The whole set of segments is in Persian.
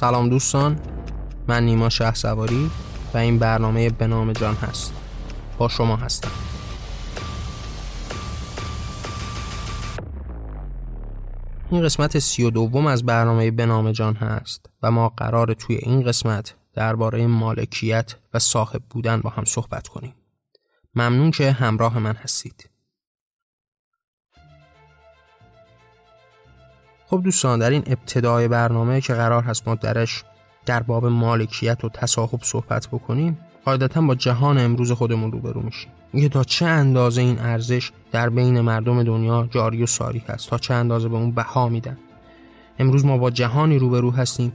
سلام دوستان من نیما شه سواری و این برنامه به نام جان هست. با شما هستم. این قسمت سی و دوم از برنامه به نام جان هست و ما قرار توی این قسمت درباره مالکیت و صاحب بودن با هم صحبت کنیم. ممنون که همراه من هستید. خب دوستان در این ابتدای برنامه که قرار هست ما درش در باب مالکیت و تصاحب صحبت بکنیم قاعدتا با جهان امروز خودمون روبرو میشیم. اینکه تا چه اندازه این ارزش در بین مردم دنیا جاری و ساری هست؟ تا چه اندازه به اون بها میدن؟ امروز ما با جهانی روبرو هستیم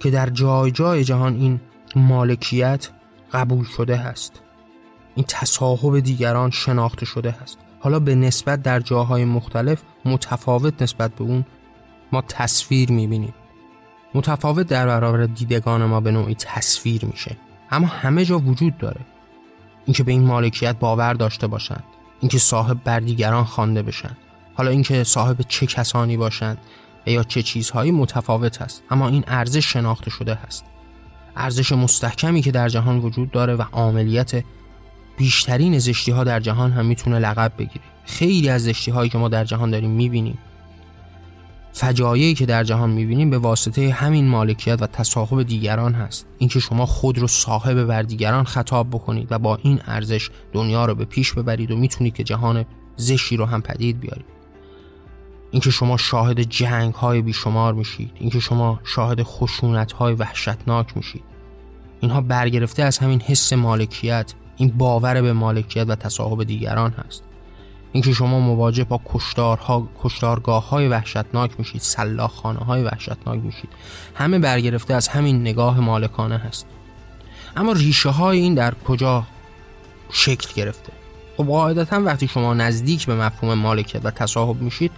که در جای جای جهان این مالکیت قبول شده هست. این تصاحب دیگران شناخته شده هست. حالا به نسبت در جاهای مختلف متفاوت نسبت به اون ما تصویر می‌بینیم. متفاوت در برابر دیدگان ما به نوعی تصویر میشه. اما همه جا وجود داره. اینکه به این مالکیت باور داشته باشند اینکه صاحب بر دیگران خوانده بشن حالا اینکه صاحب چه کسانی باشند و یا چه چیزهایی متفاوت است اما این ارزش شناخته شده هست. ارزش مستحکمی که در جهان وجود داره و عملیت بیشترین زشتی ها در جهان هم می‌تونه لقب بگیره. خیلی از زشتی هایی که ما در جهان داریم می‌بینیم. فجایعی که در جهان می‌بینیم به واسطه همین مالکیت و تصاحب دیگران هست. اینکه شما خود رو صاحب بر دیگران خطاب بکنید و با این ارزش دنیا رو به پیش ببرید و می‌تونید که جهان زشتی رو هم پدید بیارید. اینکه شما شاهد جنگ های بیشمار میشید. اینکه شما شاهد خشونت های وحشتناک میشید. اینها برگرفته از همین حس مالکیت این باور به مالکیت و تصاحب دیگران هست. اینکه شما مواجه با کشتارها کشتارگاه های وحشتناک میشید سلاخ خانه های وحشتناک میشید. همه برگرفته از همین نگاه مالکانه هست. اما ریشه های این در کجا شکل گرفته؟ خب قاعدتا وقتی شما نزدیک به مفهوم مالکیت و تصاحب میشید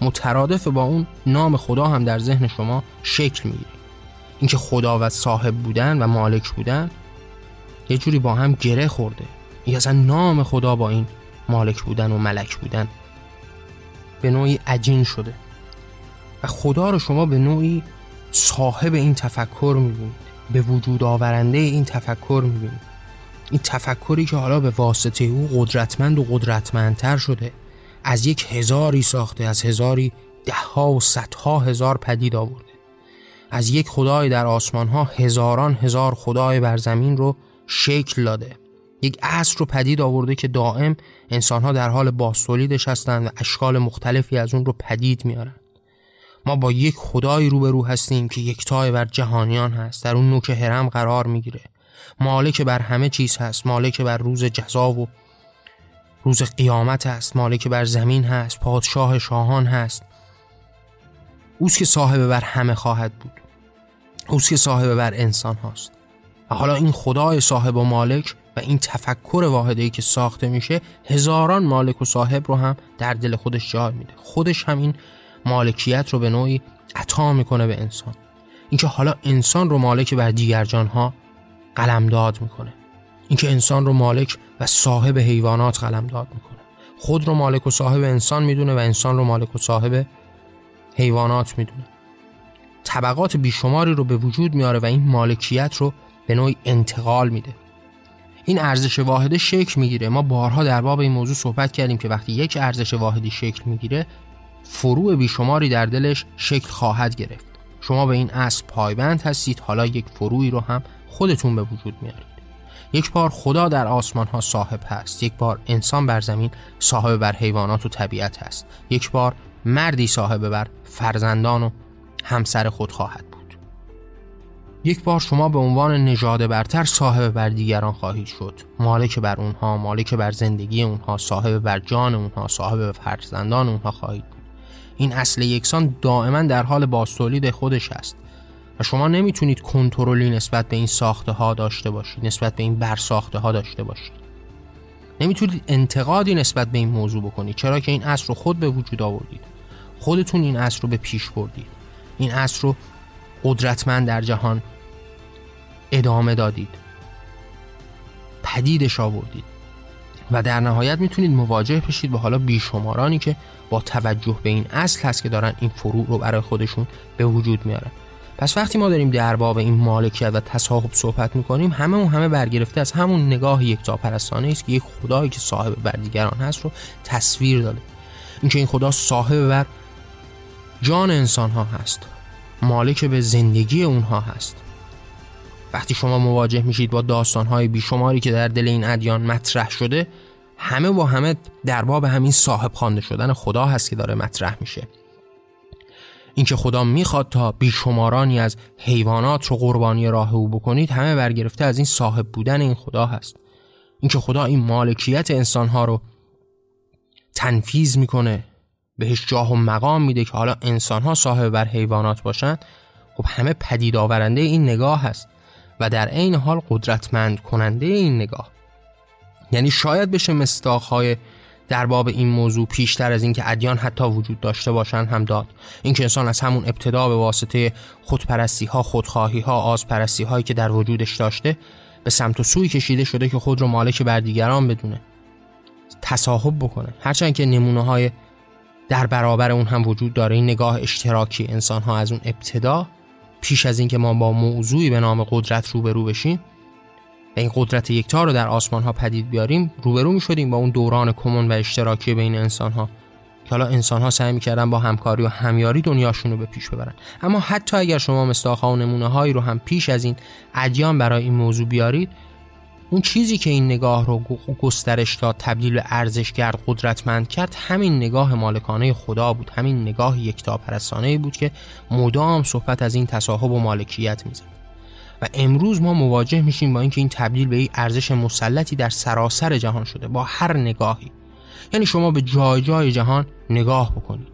مترادف با اون نام خدا هم در ذهن شما شکل می‌گیره. اینکه خدا و صاحب بودن و مالک بودن یه جوری با هم گره خورده. یا اصلا نام خدا با این مالک بودن و ملک بودن به نوعی عجین شده. و خدا رو شما به نوعی صاحب این تفکر می‌بینید. به وجود آورنده این تفکر می‌بینید. این تفکری که حالا به واسطه او قدرتمند و قدرتمندتر شده از یک هزاری ساخته از هزاری ده ها و صدها هزار پدید آورده. از یک خدای در آسمان ها هزاران هزار خدای بر زمین رو شکل داده. یک عصر رو پدید آورده که دائم انسانها در حال باستولیدش هستند و اشکال مختلفی از اون رو پدید میارن. ما با یک خدایی روبرو هستیم که یکتای بر جهانیان هست در اون نوک هرم قرار می‌گیره. مالک بر همه چیز هست مالک بر روز جزا و روز قیامت هست مالک بر زمین هست پادشاه شاهان هست. اوست که صاحب بر همه خواهد بود. اوست که صاحب بر انسان هاست. و حالا این خدای صاحب و مالک و این تفکر واحدی که ساخته میشه هزاران مالک و صاحب رو هم در دل خودش جای میده. خودش هم این مالکیت رو به نوعی عطا می‌کنه به انسان. اینکه حالا انسان رو مالک بر دیگر جانها قلمداد می‌کنه. اینکه انسان رو مالک و صاحب حیوانات قلمداد می‌کنه. خود رو مالک و صاحب انسان می‌دونه و انسان رو مالک و صاحب حیوانات می‌دونه. طبقات بیشماری رو به وجود میاره و این مالکیت رو به نوعی انتقال میده. این ارزش واحده شکل می‌گیره. ما بارها در باب این موضوع صحبت کردیم که وقتی یک ارزش واحدی شکل می‌گیره فروع بیشماری در دلش شکل خواهد گرفت. شما به این اصل پایبند هستید. حالا یک فروعی رو هم خودتون به وجود میارید. یک بار خدا در آسمان ها صاحب هست. یک بار انسان بر زمین صاحب بر حیوانات و طبیعت هست. یک بار مردی صاحب بر فرزندان و همسر خود خواهد یک بار شما به عنوان نژاد برتر صاحب بر دیگران خواهید شد. مالک بر اونها مالک بر زندگی اونها صاحب بر جان اونها صاحب بر فرزندان اونها خواهید بود. این اصل یکسان دائما در حال باستولید خودش است. و شما نمی‌تونید کنترلی نسبت به این ساخته ها داشته باشید نسبت به این برساخته ها داشته باشید. نمی‌تونید انتقادی نسبت به این موضوع بکنید چرا که این اصل رو خود به وجود آوردید. خودتون این اصل رو به پیش بردید. این اصل رو قدرتمند در جهان ادامه دادید. پدیدش آوردید. و در نهایت می‌تونید مواجه بشید به حالا بیشمارانی که با توجه به این اصل هست که دارن این فروع رو برای خودشون به وجود میارن پس وقتی ما داریم در باب این مالکیت و تصاحب صحبت می‌کنیم همه اون همه برگرفته از همون نگاه یک پرستانه است که یک خدایی که صاحب بر دیگران هست رو تصویر داده. اینکه این خدا صاحب بر جان انسان ها هست مالک به زندگی اونها هست. وقتی شما مواجه میشید با داستانهای بیشماری که در دل این ادیان مطرح شده همه با همه در باب همین صاحب خوانده شدن خدا هست که داره مطرح میشه. اینکه خدا می‌خواد تا بیشمارانی از حیوانات رو قربانی راه او بکنید همه برگرفته از این صاحب بودن این خدا هست. اینکه خدا این مالکیت انسانها رو تنفیز می‌کنه بهش جاه و مقام میده که حالا انسانها صاحب بر حیوانات باشن خب همه پدید آورنده این نگاه هست. و در عین حال قدرتمند کننده این نگاه. یعنی شاید بشه مستاخهای در باب این موضوع پیشتر از اینکه ادیان حتی وجود داشته باشند هم داد. اینکه انسان از همون ابتدا به واسطه خودپرستی ها خودخواهی ها آزپرستی هایی که در وجودش داشته به سمت و سوی کشیده شده که خود رو مالک بر دیگران بدونه. تصاحب بکنه. هرچند که نمونه های در برابر اون هم وجود داره. این نگاه اشتراکی انسان ها از اون ابتدا پیش از اینکه ما با موضوعی به نام قدرت روبرو بشیم و این قدرت یکتا رو در آسمان ها پدید بیاریم روبرو می شدیم با اون دوران کمون و اشتراکی بین انسان ها که حالا انسان ها سعی می‌کردن با همکاری و همیاری دنیاشون رو به پیش ببرن. اما حتی اگر شما مستاخ و نمونه هایی رو هم پیش از این ادیان برای این موضوع بیارید اون چیزی که این نگاه رو گسترش داد تبدیل به ارزشگرد قدرتمند کرد همین نگاه مالکانه خدا بود. همین نگاه یکتاپرستانه بود که مدام صحبت از این تصاحب و مالکیت می‌زد. و امروز ما مواجه میشیم با اینکه این تبدیل به این ارزش مسلطی در سراسر جهان شده با هر نگاهی. یعنی شما به جای جای جهان نگاه بکنید.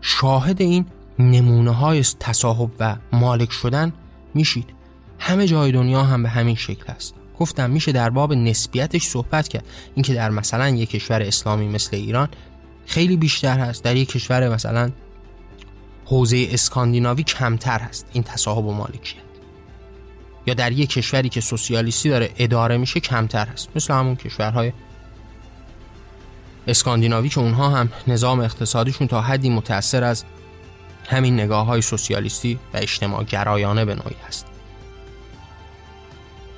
شاهد این نمونه های تصاحب و مالک شدن میشید. همه جای دنیا هم به همین شکل است. گفتم میشه در باب نسبیتش صحبت کرد. اینکه در مثلا یک کشور اسلامی مثل ایران خیلی بیشتر هست در یک کشور مثلا حوزه اسکاندیناوی کمتر هست. این تصاحب و مالکیت. یا در یک کشوری که سوسیالیستی داره اداره میشه کمتر هست. مثل همون کشورهای اسکاندیناوی که اونها هم نظام اقتصادیشون تا حدی متأثر از همین نگاه های سوسیالیستی و اجتماع گرایانه به نوعی هست.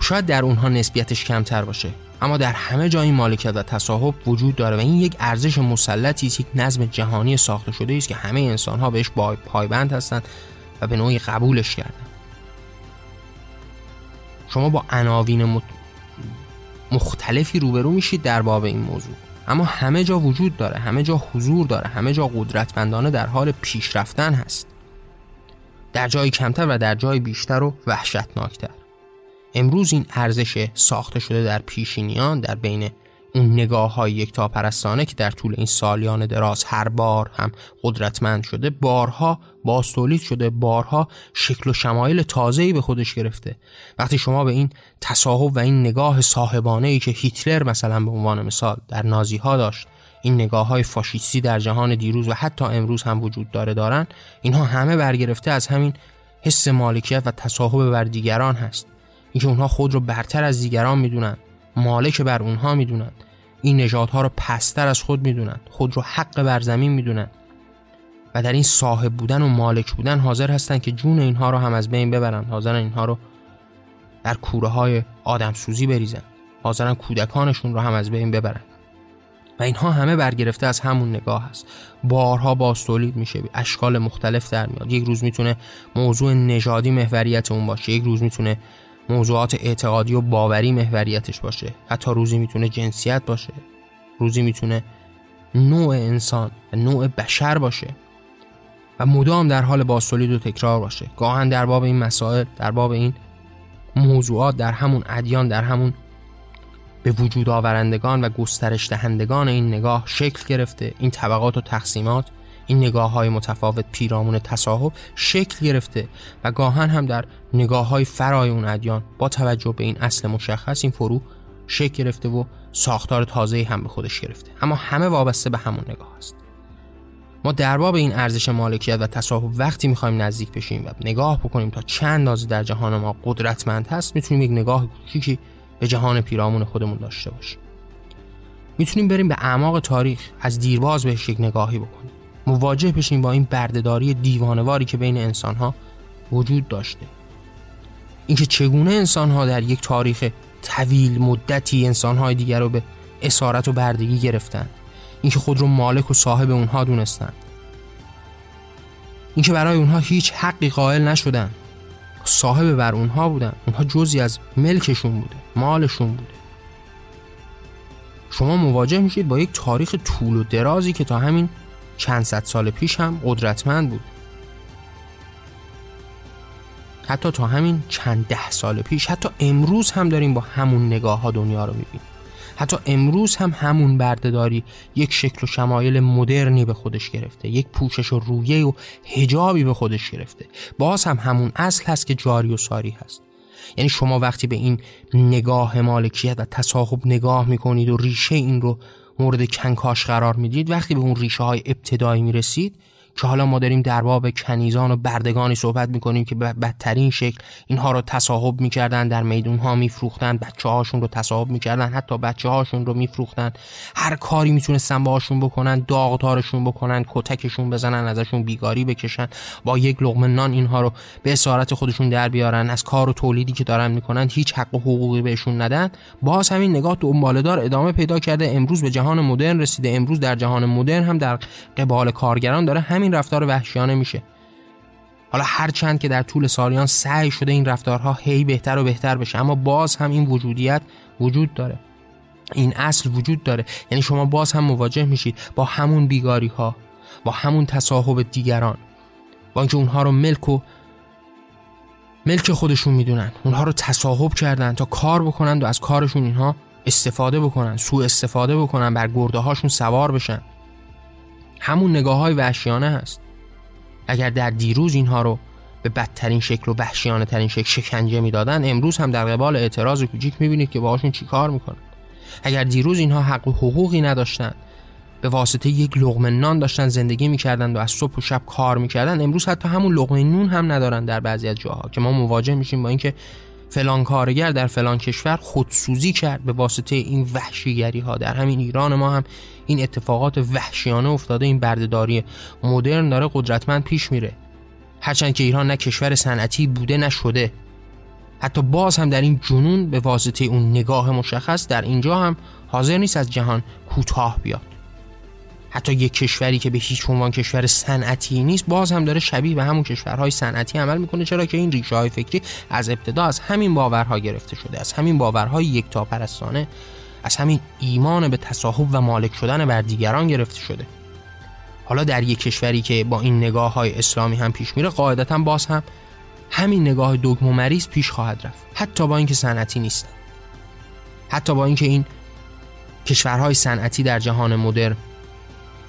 شاید در اونها نسبیتش کمتر باشه. اما در همه جای مالکیت و تصاحب وجود داره و این یک ارزش مسلطی است یک نظم جهانی ساخته شده است که همه انسان ها بهش پایبند هستند و به نوعی قبولش کردن. شما با عناوین مختلفی روبرو میشید در باب این موضوع. اما همه جا وجود داره همه جا حضور داره همه جا قدرتمندانه در حال پیشرفتن هست. در جای کمتر و در جای بیشتر و وحشتناکتر. امروز این ارزش ساخته شده در پیشینیان در بین اون نگاه های یک تا پرستانه که در طول این سالیان دراز هر بار هم قدرتمند شده بارها باستولید شده بارها شکل و شمایل تازه‌ای به خودش گرفته. وقتی شما به این تصاحب و این نگاه صاحبانه ای که هیتلر مثلا به عنوان مثال در نازی ها داشت این نگاه های فاشیستی در جهان دیروز و حتی امروز هم وجود داره دارن اینها همه برگرفته از همین حس مالکیت و تصاحب بر دیگران هست. اینکه اونها خود رو برتر از دیگران می‌دونن مالک بر اونها می‌دونن. این نژادها رو پستر از خود می‌دونن خود رو حق بر زمین می‌دونن. و در این صاحب بودن و مالک بودن حاضر هستن که جون اینها رو هم از بین ببرن. حاضرن اینها رو در کوره های آدم سوزی بریزن. حاضرن کودکانشون رو هم از بین ببرن. و اینها همه برگرفته از همون نگاه هست. بارها باز تولید میشه. اشکال مختلف در میاد. یک روز می‌تونه موضوع نژادی محوریت اون باشه. یک روز می‌تونه موضوعات اعتقادی و باوری محوریتش باشه. حتی روزی می‌تونه جنسیت باشه. روزی می‌تونه نوع انسان و نوع بشر باشه. و مدام در حال بازتولید و تکرار باشه. گاهن در باب این مسائل در باب این موضوعات در همون ادیان در همون به وجود آورندگان و گسترش دهندگان این نگاه شکل گرفته. این طبقات و تقسیمات این نگاه های متفاوت پیرامون تصاحب شکل گرفته و گاهن هم در نگاه های فرای اون ادیان با توجه به این اصل مشخص این فرو شکل گرفته و ساختار تازه هم به خودش گرفته. اما همه وابسته به همون نگاه است ما در باب این ارزش مالکیت و تصاحب وقتی می‌خوایم نزدیک بشیم و نگاه بکنیم تا چند اندازه در جهان ما قدرتمند هست می‌تونیم یک نگاه کوچیکی به جهان پیرامون خودمون داشته باشیم. می‌تونیم بریم به اعماق تاریخ از دیرباز بهش یک نگاهی بکنیم. مواجه بشیم با این بردهداری دیوانواری که بین انسانها وجود داشته. اینکه چگونه انسان ها در یک تاریخ طویل مدتی انسان های دیگر رو به اسارت و بردگی گرفتن. اینکه خود رو مالک و صاحب اونها دونستن. اینکه برای اونها هیچ حقی قائل نشدن. صاحب بر اونها بودن. اونها جزی از ملکشون بوده مالشون بوده. شما مواجه میشید با یک تاریخ طول و درازی که تا همین چند صد سال پیش هم قدرتمند بود. حتی تا همین چند ده سال پیش حتی امروز هم داریم با همون نگاه ها دنیا رو می‌بینیم. حتی امروز هم همون بردهداری یک شکل و شمایل مدرنی به خودش گرفته یک پوشش و رویه و هجابی به خودش گرفته. باز هم همون اصل هست که جاری و ساری هست. یعنی شما وقتی به این نگاه مالکیت و تصاحب نگاه می‌کنید و ریشه این رو مورد کنکاش قرار می‌دید وقتی به اون ریشه های ابتدایی می‌رسید که حالا ما داریم در باب کنیزان و بردگانی صحبت می‌کنیم که به بدترین شکل اینها رو تصاحب می‌کردن در میدون ها میفروختن بچه هاشون رو تصاحب می‌کردن حتی بچه هاشون رو میفروختن. هر کاری می‌تونستن باهاشون بکنن داغدارشون بکنن کتکشون بزنن ازشون بیگاری بکشن با یک لقمه نان اینها رو به اسارت خودشون در بیارن. از کار و تولیدی که دارن می‌کنن هیچ حق و حقوقی بهشون ندن. باز همین نگاه دنبالهدار ادامه پیدا کرده. امروز به جهان مدرن رسیده. امروز در جهان مدرن هم در قبال کارگران داره همین این رفتار وحشیانه میشه. حالا هر چند که در طول سالیان سعی شده این رفتارها هی بهتر و بهتر بشه اما باز هم این وجودیت وجود داره. این اصل وجود داره. یعنی شما باز هم مواجه میشید با همون بیگاری ها با همون تصاحب دیگران با اینکه اونها رو ملک و ملک خودشون می‌دونن. اونها رو تصاحب کردن تا کار بکنن و از کارشون اینها استفاده بکنن سوء استفاده بکنن بر گرده هاشون سوار بشن. همون نگاه های وحشیانه هست. اگر در دیروز اینها رو به بدترین شکل و وحشیانه ترین شکل شکنجه می‌دادن امروز هم در قبال اعتراض کوچیک می‌بینید که باهاشون چیکار می‌کنن. اگر دیروز اینها حق و حقوقی نداشتن به واسطه یک لغمه نان داشتن زندگی می‌کردن و از صبح و شب کار می‌کردن امروز حتی همون لغمه نون هم ندارن در بعضی از جاها که ما مواجه میشیم با اینکه فلان کارگر در فلان کشور خودسوزی کرد به واسطه این وحشیگری ها در همین ایران ما هم این اتفاقات وحشیانه افتاده این بردهداری مدرن داره قدرتمند پیش میره. هرچند که ایران نه کشور صنعتی بوده نشده حتی باز هم در این جنون به واسطه اون نگاه مشخص در اینجا هم حاضر نیست از جهان کوتاه بیاد. حتی یک کشوری که به هیچ عنوان کشور صنعتی نیست باز هم داره شبیه به همون کشورهای صنعتی عمل می‌کنه چرا که این ریشه های فکری از ابتدا از همین باورها گرفته شده از همین باورهای یکتاپرستانه از همین ایمان به تصاحب و مالک شدن بر دیگران گرفته شده. حالا در یک کشوری که با این نگاه های اسلامی هم پیش میره قاعدتا باز هم همین نگاه دگم و مریض پیش خواهد رفت حتی با اینکه صنعتی نیستن. حتی با اینکه این کشورهای صنعتی در جهان مدرن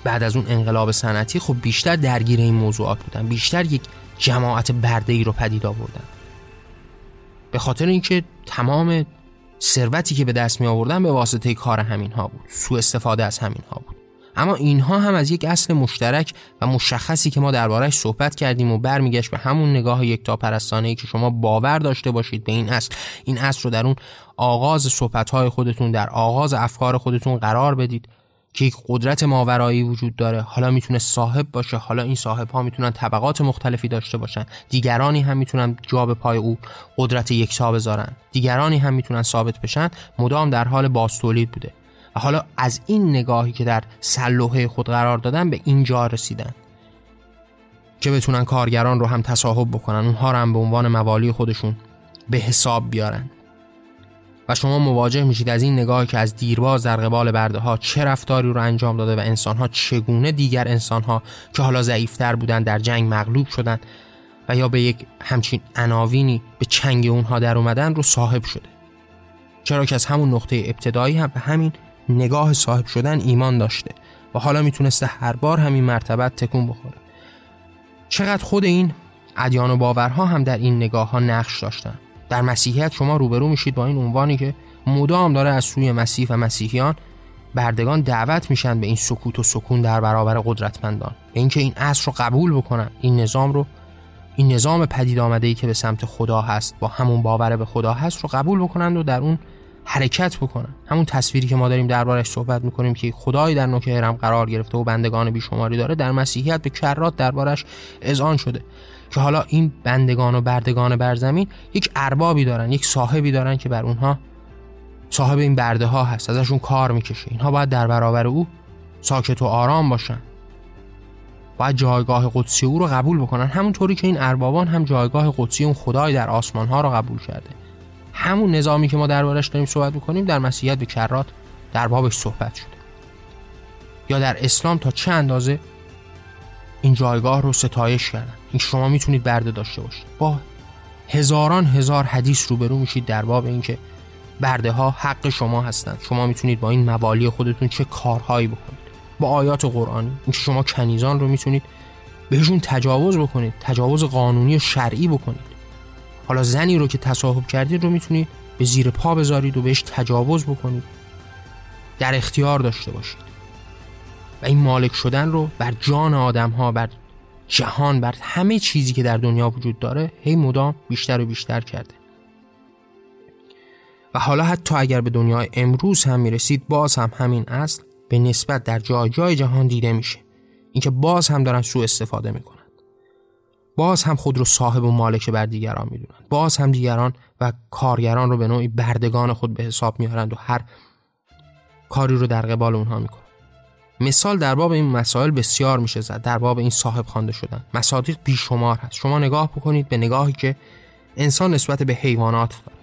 بعد از اون انقلاب صنعتی خب بیشتر درگیر این موضوعات بودن. بیشتر یک جماعت برده ای رو پدید آوردن. به خاطر اینکه تمام ثروتی که به دست می آوردن به واسطه کار همین ها بود. سوء استفاده از همین ها بود. اما اینها هم از یک اصل مشترک و مشخصی که ما دربارهش صحبت کردیم و برمیگشت به همون نگاه یکتا پرستانه ای که شما باور داشته باشید به این اصل. این اصل رو در اون آغاز صحبت خودتون در آغاز افکار خودتون قرار بدید. که یک قدرت ماورایی وجود داره. حالا می‌تونه صاحب باشه حالا این صاحب ها می‌تونن طبقات مختلفی داشته باشن. دیگرانی هم می‌تونن جا به پای او قدرت یکتا بذارن. دیگرانی هم می‌تونن ثابت بشن. مدام در حال باستولید بوده. و حالا از این نگاهی که در سلوحه خود قرار دادن به اینجا رسیدن. که بتونن کارگران رو هم تصاحب بکنن. اونها رو هم به عنوان موالی خودشون به حساب بیارن. و شما مواجه میشید از این نگاه که از دیرباز در قبال برده ها چه رفتاری رو انجام داده و انسان ها چگونه دیگر انسان ها که حالا ضعیفتر بودن در جنگ مغلوب شدن و یا به یک همچین عناوینی به چنگ اونها در اومدن رو صاحب شده. چرا که از همون نقطه ابتدایی هم به همین نگاه صاحب شدن ایمان داشته و حالا می‌تونسته هر بار همین مرتبت تکون بخوره. چقدر خود این ادیان و باورها هم در این نگاه ها نقش داشتن؟ در مسیحیت شما روبرو میشید با این عنوانی که مدام داره از سوی مسیح و مسیحیان بردگان دعوت میشن به این سکوت و سکون در برابر قدرتمندان. اینکه این اصل رو قبول بکنن این نظام رو این نظام پدید آمده ای که به سمت خدا هست با همون باور به خدا هست رو قبول بکنند و در اون حرکت بکنن همون تصویری که ما داریم دربارش صحبت می‌کنیم که خدایی در نوک هرم قرار گرفته و بندگان بیشماری داره در مسیحیت به کرات دربارش اذعان شده که حالا این بندگان و بردگان بر زمین یک اربابی دارن یک صاحبی دارن که بر اونها صاحب این برده ها هست ازشون کار می‌کشه. اینها باید در برابر او ساکت و آرام باشن. باید جایگاه قدسی او رو قبول بکنن. همونطوری که این اربابان هم جایگاه قدسی اون خدای در آسمان ها رو قبول کرده. همون نظامی که ما دربارش داریم صحبت بکنیم در مسیحیت به کرات در بابش صحبت شده. یا در اسلام تا چه اندازه این جایگاه رو ستایش کردن؟ این شما می‌تونید برده داشته باشید. با هزاران هزار حدیث روبرو میشید در باب اینکه برده ها حق شما هستند. شما می‌تونید با این موالی خودتون چه کارهایی بکنید؟ با آیات قرآنی. اینکه شما کنیزان رو می‌تونید بهشون تجاوز بکنید تجاوز قانونی و شرعی بکنید. حالا زنی رو که تصاحب کردید رو می‌تونید به زیر پا بذارید و بهش تجاوز بکنید. در اختیار داشته باشید. و این مالک شدن رو بر جان آدم ها بر جهان بر همه چیزی که در دنیا وجود داره هی مدام بیشتر و بیشتر کرده. و حالا حتی اگر به دنیای امروز هم می‌رسید باز هم همین اصل به نسبت در جای جای جهان دیده میشه. اینکه باز هم دارن سوء استفاده می‌کنن. باز هم خود رو صاحب و مالک بر دیگران می‌دونن. باز هم دیگران و کارگران رو به نوعی بردگان خود به حساب میارند و هر کاری رو در قبال اونها می‌کنن. مثال در باب این مسائل بسیار میشه زد. در باب این صاحب خوانده شدن. مصادیق بیشمار هست. شما نگاه بکنید به نگاهی که انسان نسبت به حیوانات داره.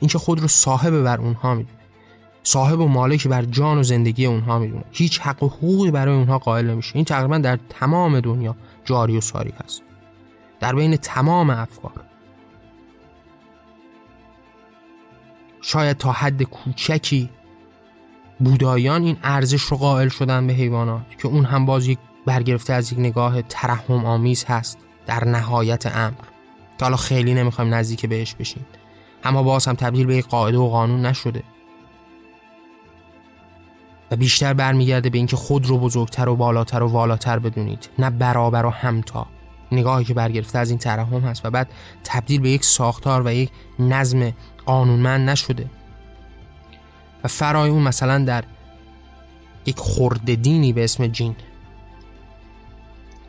اینکه خود رو صاحب بر اونها می‌دونه. صاحب و مالک بر جان و زندگی اونها می‌دونه. هیچ حق و حقوقی برای اونها قائل نمیشه. این تقریبا در تمام دنیا جاری و ساری هست. در بین تمام افکار. شاید تا حد کوچکی بودایان این ارزش رو قائل شدن به حیوانات که اون هم باز یک برگرفته از یک نگاه ترحم آمیز هست در نهایت امر. که حالا خیلی نمی‌خوایم نزدیک بهش بشیم. اما باز هم تبدیل به یک قاعده و قانون نشده. و بیشتر برمیگرده به اینکه خود رو بزرگتر و بالاتر و والاتر بدونید. نه برابر و همتا. نگاهی که برگرفته از این ترحم هست و بعد تبدیل به یک ساختار و یک نظم قانونمند نشده. و فرای اون مثلا در یک خورده دینی به اسم جین.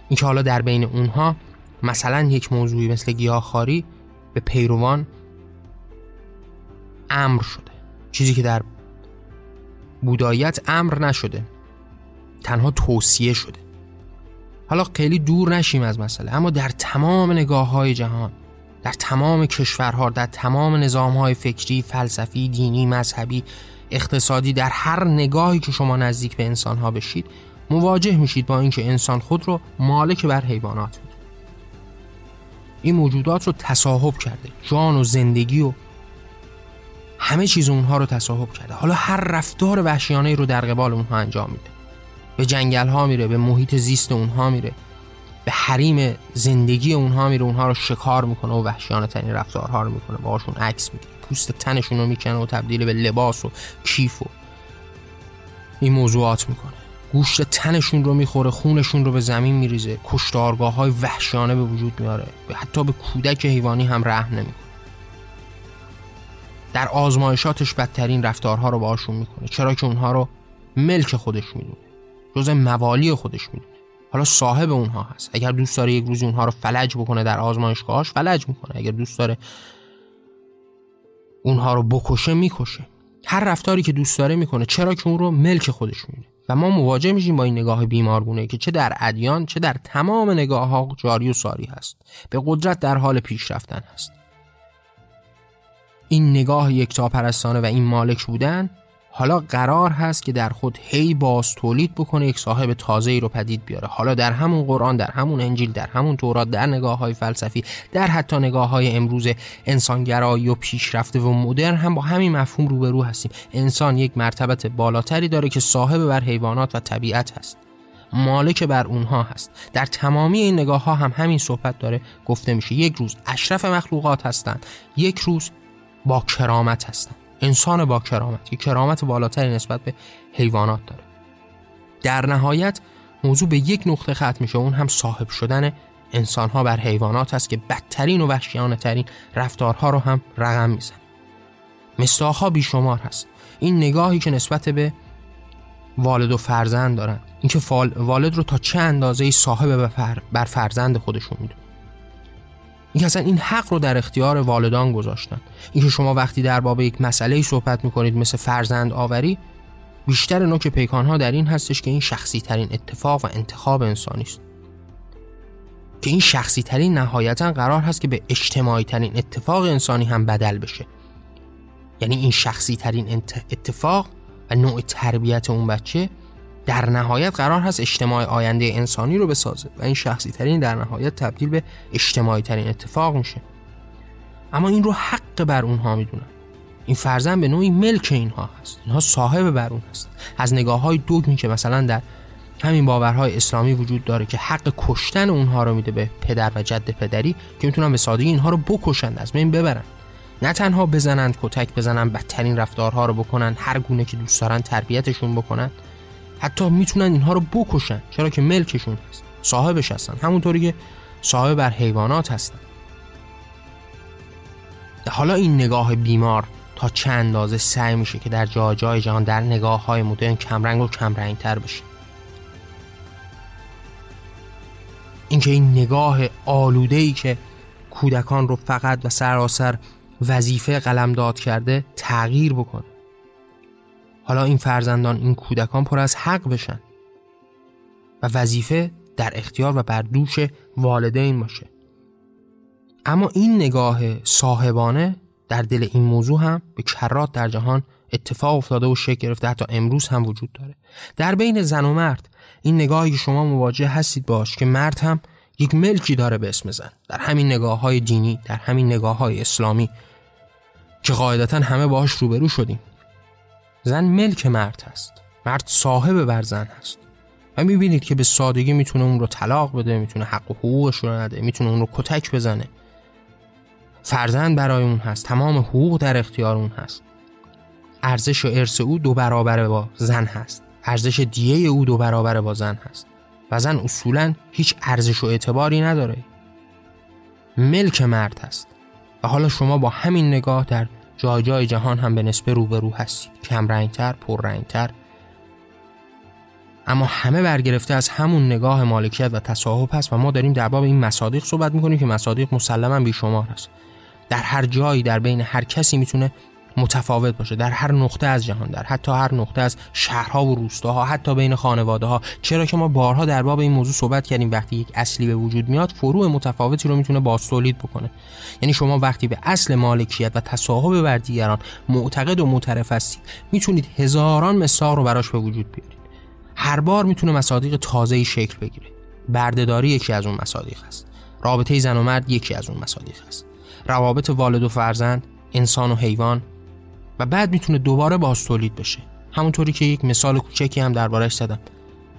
این که حالا در بین اونها مثلا یک موضوعی مثل گیاهخواری به پیروان امر شده. چیزی که در بودایت امر نشده. تنها توصیه شده. حالا خیلی دور نشیم از مسئله اما در تمام نگاه های جهان در تمام کشورها در تمام نظام های فکری، فلسفی، دینی، مذهبی، اقتصادی در هر نگاهی که شما نزدیک به انسان ها بشید مواجه میشید با اینکه انسان خود رو مالک بر حیوانات میده این موجودات رو تصاحب کرده جان و زندگی و همه چیز اونها رو تصاحب کرده. حالا هر رفتار وحشیانه رو در قبال اونها انجام میده. به جنگل ها میره به محیط زیست اونها میره به حریم زندگی اونها میره اونها رو شکار می‌کنه و وحشیانه ترین رفتارها رو می‌کنه باهاشون عکس می‌گیره پوست تنشون رو می‌کنه و تبدیل به لباس و کیف و این موضوعات می‌کنه. گوشت تنشون رو می‌خوره خونشون رو به زمین میریزه کشتارگاه های وحشیانه به وجود میاره حتی به کودک حیوانی هم رحم نمی‌کنه. در آزمایشاتش بدترین رفتارها رو باشون می‌کنه چرا که اونها رو ملک خودش می‌دونه. جز موالی خودش می‌دونه حالا صاحب اونها هست. اگر دوست داره یک روزی اونها رو فلج بکنه در آزمایشگاهاش فلج می‌کنه. اگر دوست داره اونها رو بکشه می‌کشه. هر رفتاری که دوست داره می‌کنه چرا که اون رو ملک خودش می‌دونه و ما مواجه میشیم با این نگاه بیمارگونه که چه در ادیان چه در تمام نگاه ها جاری و ساری هست. به قدرت در حال پیش رفتن هست. این نگاه یکتا پرستانه و این مالک بودن حالا قرار هست که در خود هی باز تولید بکنه یک صاحب تازه ای رو پدید بیاره. حالا در همون قرآن در همون انجیل در همون تورات در نگاه های فلسفی در حتی نگاه های امروز انسانگرایی و پیشرفته و مدرن هم با همین مفهوم روبرو هستیم. انسان یک مرتبت بالاتری داره که صاحب بر حیوانات و طبیعت هست. مالک بر اونها هست. در تمامی این نگاه ها هم همین صحبت داره گفته میشه. یک روز اشرف مخلوقات هستند یک روز با کرامت هستند. انسان با کرامت. که کرامت بالاتری نسبت به حیوانات داره. در نهایت موضوع به یک نقطه ختم میشه. اون هم صاحب شدن انسان ها بر حیوانات است که بدترین و وحشیانه ترین رفتارها رو هم رقم میزن مستاخها بیشمار هست. این نگاهی که نسبت به والد و فرزند دارن. اینکه والد رو تا چه اندازه صاحب بر فرزند خودشون میدون این اصلا این حق رو در اختیار والدان گذاشتن. اینکه شما وقتی در باب یک مسئله صحبت می‌کنید مثل فرزند آوری بیشتر نوک پیکان ها در این هستش که این شخصی ترین اتفاق و انتخاب انسانی است. که این شخصی ترین نهایتا قرار هست که به اجتماعی ترین اتفاق انسانی هم بدل بشه. یعنی این شخصی ترین اتفاق و نوع تربیت اون بچه در نهایت قرار هست اجتماع آینده انسانی رو بسازه و این شخصی ترین در نهایت تبدیل به اجتماعی ترین اتفاق میشه. اما این رو حق بر اونها می‌دونن. این فرزن به نوعی ملک اینها هست. اینها صاحب بر اون هست. از نگاه های دوگمی که مثلا در همین باورهای اسلامی وجود داره که حق کشتن اونها رو میده به پدر و جد پدری که می‌تونن به سادگی اینها رو بکشند از بین ببرن نه تنها بزنند کتک بزنن بدترین رفتارها رو بکنن هر گونه که دوست دارن تربیتشون بکنن. حتی می‌تونن اینها رو بکشن چرا که ملکشون هست صاحبش هستن. همونطوری که صاحب بر حیوانات هستن. حالا این نگاه بیمار تا چند اندازه سعی میشه که در جای جای جهان در نگاه های مدرن کمرنگ و کمرنگ تر بشه؟ اینکه این نگاه آلوده ای که کودکان رو فقط و سراسر وظیفه قلمداد کرده تغییر بکنه. حالا این فرزندان این کودکان پر از حق بشن. و وظیفه در اختیار و بر دوش والدین باشه. اما این نگاه صاحبانه در دل این موضوع هم به کرات در جهان اتفاق افتاده و شکل گرفته. حتی امروز هم وجود داره. در بین زن و مرد این نگاهی شما مواجه هستید باش که مرد هم یک ملکی داره به اسم زن. در همین نگاه های دینی در همین نگاه های اسلامی که قاعدتا همه باهاش روبرو شدیم. زن ملک مرد هست. مرد صاحب بر زن هست. و می‌بینید که به سادگی می‌تونه اون رو طلاق بده می‌تونه حق و حقوقش رو نده می‌تونه اون رو کتک بزنه. فرزند برای اون هست تمام حقوق در اختیار اون هست. ارزش و ارث او دو برابر با زن هست. ارزش دیه او دو برابر با زن هست. و زن اصولا هیچ ارزش و اعتباری نداره. ملک مرد هست. و حالا شما با همین نگاه در جای جای جهان هم به نسبه روبرو هستید. کم رنگتر پر رنگتر. اما همه برگرفته از همون نگاه مالکیت و تصاحب هست و ما داریم در باب این مصادیق صحبت می‌کنیم که مصادیق مسلما بیشمار هست در هر جایی در بین هر کسی می‌تونه متفاوت باشه. در هر نقطه از جهان در حتی هر نقطه از شهرها و روستاها حتی بین خانواده ها چرا که ما بارها در باب این موضوع صحبت کردیم وقتی یک اصلی به وجود میاد فروع متفاوتی رو می‌تونه باز تولید بکنه. یعنی شما وقتی به اصل مالکیت و تصاحب بر دیگران معتقد و معترف هستید می‌تونید هزاران مثال رو براش به وجود بیارید. هر بار می‌تونه مصادیق تازه‌ای شکل بگیره. بردهداری یکی از اون مصادیق است رابطه زن و مرد یکی از اون مصادیق است روابط والد و فرزند انسان و حیوان و بعد می‌تونه دوباره باز تولید بشه. همونطوری که یک مثال کوچکی هم دربارش زدم.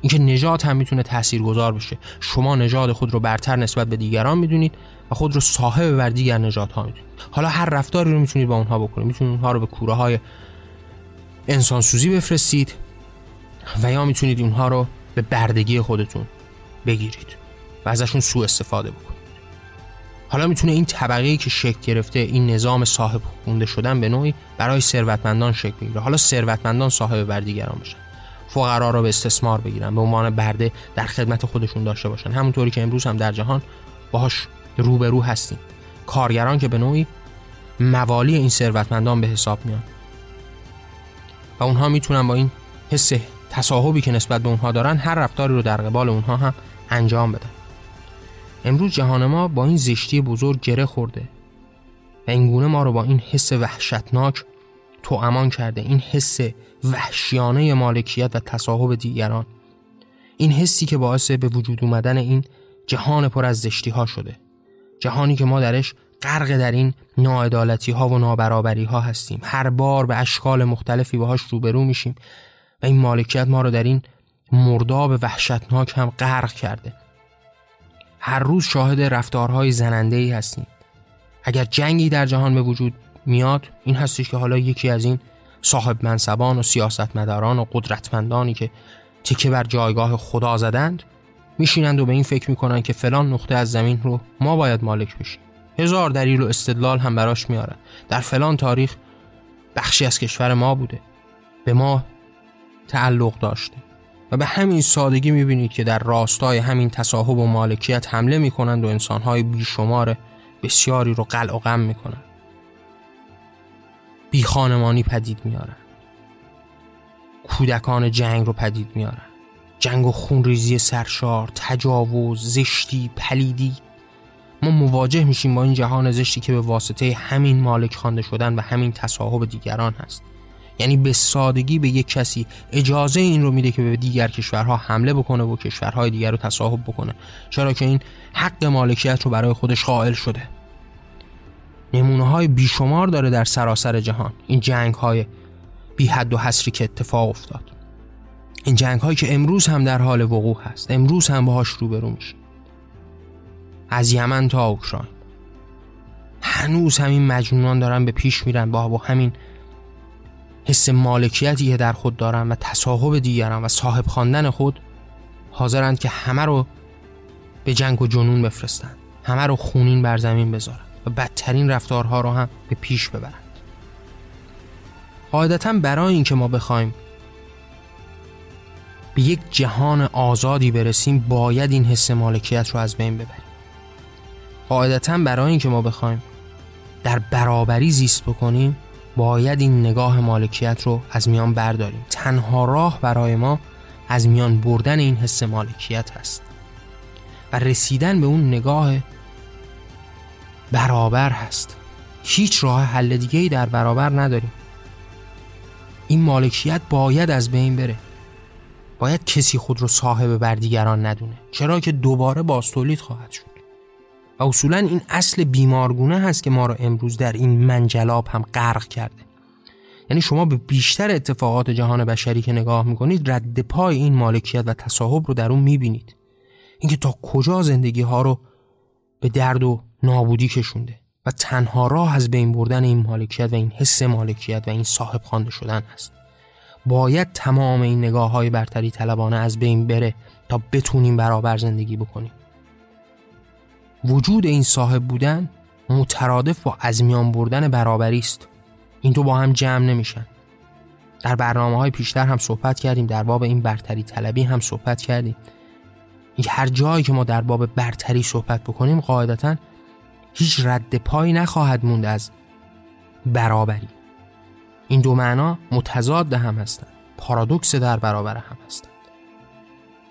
اینکه نجات هم می‌تونه تاثیرگذار بشه شما نژاد خود رو برتر نسبت به دیگران می‌دونید و خود رو صاحب بر دیگر نژادها ها می‌دونید. حالا هر رفتاری رو می‌تونید با اونها بکنید. می‌تونید اونها رو به کوره های انسان سوزی بفرستید و یا می‌تونید اونها رو به بردگی خودتون بگیرید و ازشون سوء استفاده بکنید. حالا می‌تونه این طبقه که شکل گرفته این نظام صاحب خونده شدن به نوعی برای ثروتمندان شکل بگیره. حالا ثروتمندان صاحب بر دیگران بشن. فقرا را به استثمار بگیرن به عنوان برده در خدمت خودشون داشته باشن. همونطوری که امروز هم در جهان باهاش روبرو هستیم. کارگران که به نوعی موالی این ثروتمندان به حساب میان. و اونها می‌تونن با این حس تصاحبی که نسبت به اونها دارن هر رفتاری رو در قبال اونها هم انجام بدن. امروز جهان ما با این زشتی بزرگ گره خورده و اینگونه ما رو با این حس وحشتناک تو امان کرده این حس وحشیانه مالکیت و تصاحب دیگران این حسی که باعث به وجود اومدن این جهان پر از زشتی ها شده جهانی که ما درش غرق در این ناعدالتی ها و نابرابری ها هستیم. هر بار به اشکال مختلفی باهاش روبرو میشیم و این مالکیت ما رو در این مرداب وحشتناک هم غرق کرده. هر روز شاهد رفتارهای زننده ای هستیم. اگر جنگی در جهان به وجود میاد این هستش که حالا یکی از این صاحب منصبان و سیاستمداران و قدرتمندانی که تکه بر جایگاه خدا زدند میشینند و به این فکر می‌کنند که فلان نقطه از زمین رو ما باید مالک بشیم. هزار دلیل و استدلال هم براش میارن در فلان تاریخ بخشی از کشور ما بوده. به ما تعلق داشته. و به همین سادگی می‌بینید که در راستای همین تصاحب و مالکیت حمله می‌کنند و انسانهای بیشمار بسیاری رو قلع و غم می‌کنند. بی خانمانی پدید میارن کودکان جنگ رو پدید میارن جنگ و خونریزی سرشار تجاوز زشتی پلیدی. ما مواجه میشیم با این جهان زشتی که به واسطه همین مالک خوانده شدن و همین تصاحب دیگران هست. یعنی به سادگی به یک کسی اجازه این رو میده که به دیگر کشورها حمله بکنه و کشورهای دیگر رو تصاحب بکنه. چرا که این حق مالکیت رو برای خودش قائل شده. نمونه های بیشمار داره در سراسر جهان. این جنگ های بی حد و حسری که اتفاق افتاد. این جنگ هایی که امروز هم در حال وقوع هست. امروز هم باهاش روبرو میشه. از یمن تا اوکراین. هنوز همین مجنونان دارن به پیش میرن. با, با همین حس مالکیتی که در خود دارن و تصاحب دیگران و صاحب خواندن خود حاضرند که همه رو به جنگ و جنون بفرستن همه رو خونین بر زمین بذارن و بدترین رفتارها رو هم به پیش ببرند. قاعدتا برای اینکه ما بخوایم به یک جهان آزادی برسیم باید این حس مالکیت رو از بین ببریم. قاعدتا برای اینکه ما بخوایم در برابری زیست بکنیم باید این نگاه مالکیت رو از میان برداریم. تنها راه برای ما از میان بردن این حس مالکیت هست و رسیدن به اون نگاه برابر هست. هیچ راه حل دیگه ای در برابر نداریم. این مالکیت باید از بین بره. باید کسی خود رو صاحب بر دیگران ندونه. چرا که دوباره باستولید خواهد شد. و اصولا این اصل بیمارگونه هست که ما را امروز در این منجلاب هم غرق کرده. یعنی شما به بیشتر اتفاقات جهان بشری که نگاه می‌کنید رد پای این مالکیت و تصاحب رو در اون می‌بینید. اینکه تا کجا زندگی ها رو به درد و نابودی کشونده و تنها راه از بین بردن این مالکیت و این حس مالکیت و این صاحب خوانده شدن هست باید تمام این نگاه های برتری طلبانه از بین بره تا بتونیم برابر زندگی بکنیم. وجود این صاحب بودن مترادف با از میان بردن برابری است. این تو با هم جمع نمیشن. در برنامه های پیشتر هم صحبت کردیم در باب این برتری طلبی هم صحبت کردیم. هر جایی که ما در باب برتری صحبت بکنیم قاعدتا هیچ رد پای نخواهد موند از برابری. این دو معنا متضاد هم هستند پارادوکس در برابر هم هستند.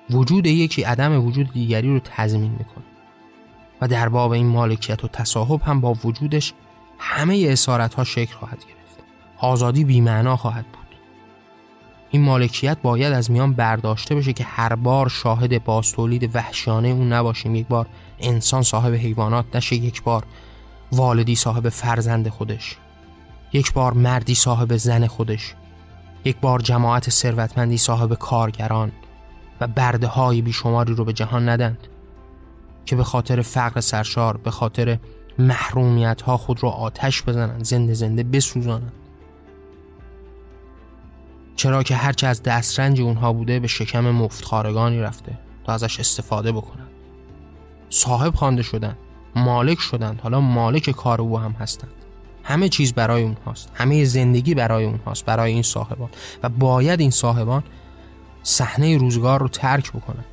وجود یکی عدم وجود دیگری رو تضمین می‌کنه. در باب این مالکیت و تصاحب هم با وجودش همه اسارت ها شکل خواهد گرفت. آزادی بیمعنا خواهد بود. این مالکیت باید از میان برداشته بشه که هر بار شاهد باستولید وحشانه اون نباشیم. یک بار انسان صاحب حیوانات نشه یک بار والدی صاحب فرزند خودش. یک بار مردی صاحب زن خودش. یک بار جماعت ثروتمندی صاحب کارگران. و برده های بیشماری رو به جهان ندند که به خاطر فقر سرشار به خاطر محرومیت ها خود رو آتش بزنند زنده زنده بسوزانند چرا که هرچه از دسترنج اونها بوده به شکم مفتخارگانی رفته تا ازش استفاده بکنند صاحب خوانده شدن مالک شدند حالا مالک کار او هم هستند. همه چیز برای اونهاست همه زندگی برای اونهاست برای این صاحبان. و باید این صاحبان صحنه روزگار رو ترک بکنن.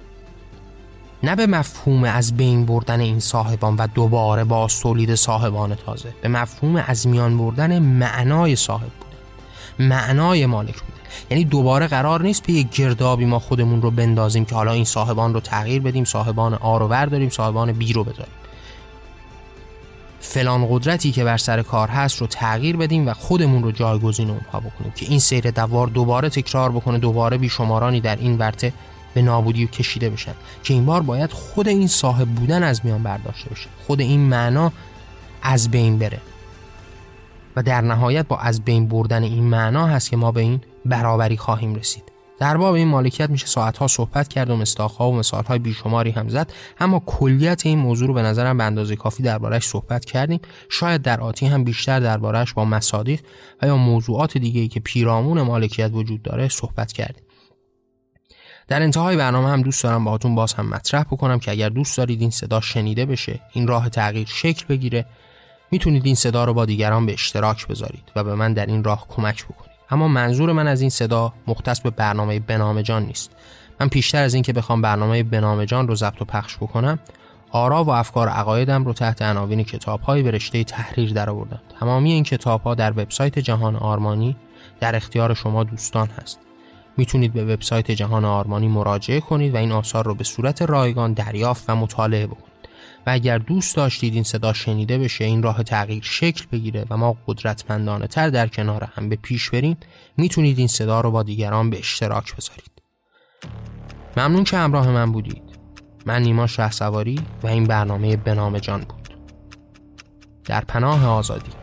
نه به مفهوم از بین بردن این صاحبان و دوباره با تولید صاحبان تازه. به مفهوم از میان بردن معنای صاحب بودن معنای مالک بودن یعنی دوباره قرار نیست به یک گردابی ما خودمون رو بندازیم که حالا این صاحبان رو تغییر بدیم صاحبان آ رو داریم صاحبان بی رو بذاریم. فلان قدرتی که بر سر کار هست رو تغییر بدیم و خودمون رو جایگزین اونها بکنیم که این سیر دوار دوباره تکرار بکنه دوباره بیشمارانی در این ورته به نابودی و کشیده بشن. که این بار باید خود این صاحب بودن از میان برداشته بشه. خود این معنا از بین بره. و در نهایت با از بین بردن این معنا هست که ما به این برابری خواهیم رسید. در باب این مالکیت میشه ساعتها صحبت کرد و مستاخها و مثالهای بیشماری هم زد. اما کلیت این موضوع رو به نظرم به اندازه کافی دربارهش صحبت کردیم. شاید در آتی هم بیشتر دربارهش با مصادیق و یا موضوعات دیگه ای که پیرامون مالکیت وجود داره صحبت کردیم. در انتهای برنامه هم دوست دارم باهاتون باز هم مطرح بکنم که اگر دوست دارید این صدا شنیده بشه این راه تغییر شکل بگیره می‌تونید این صدا رو با دیگران به اشتراک بذارید و به من در این راه کمک بکنید. اما منظور من از این صدا مختص به برنامه بنام جان نیست. من پیشتر از اینکه بخوام برنامه بنام جان رو ضبط و پخش بکنم آرا و افکار عقایدم رو تحت عناوین کتابهایی به تحریر درآوردم. تمامی این کتابها در وبسایت جهان آرمانی در اختیار شما دوستان هست. می‌تونید به وبسایت جهان آرمانی مراجعه کنید و این آثار رو به صورت رایگان دریافت و مطالعه بکنید. و اگر دوست داشتید این صدا شنیده بشه این راه تغییر شکل بگیره و ما قدرتمندانه تر در کنار هم به پیش بریم می‌تونید این صدا رو با دیگران به اشتراک بذارید. ممنون که همراه من بودید. من نیما شه سواری و این برنامه به نام جان بود. در پناه آزادی.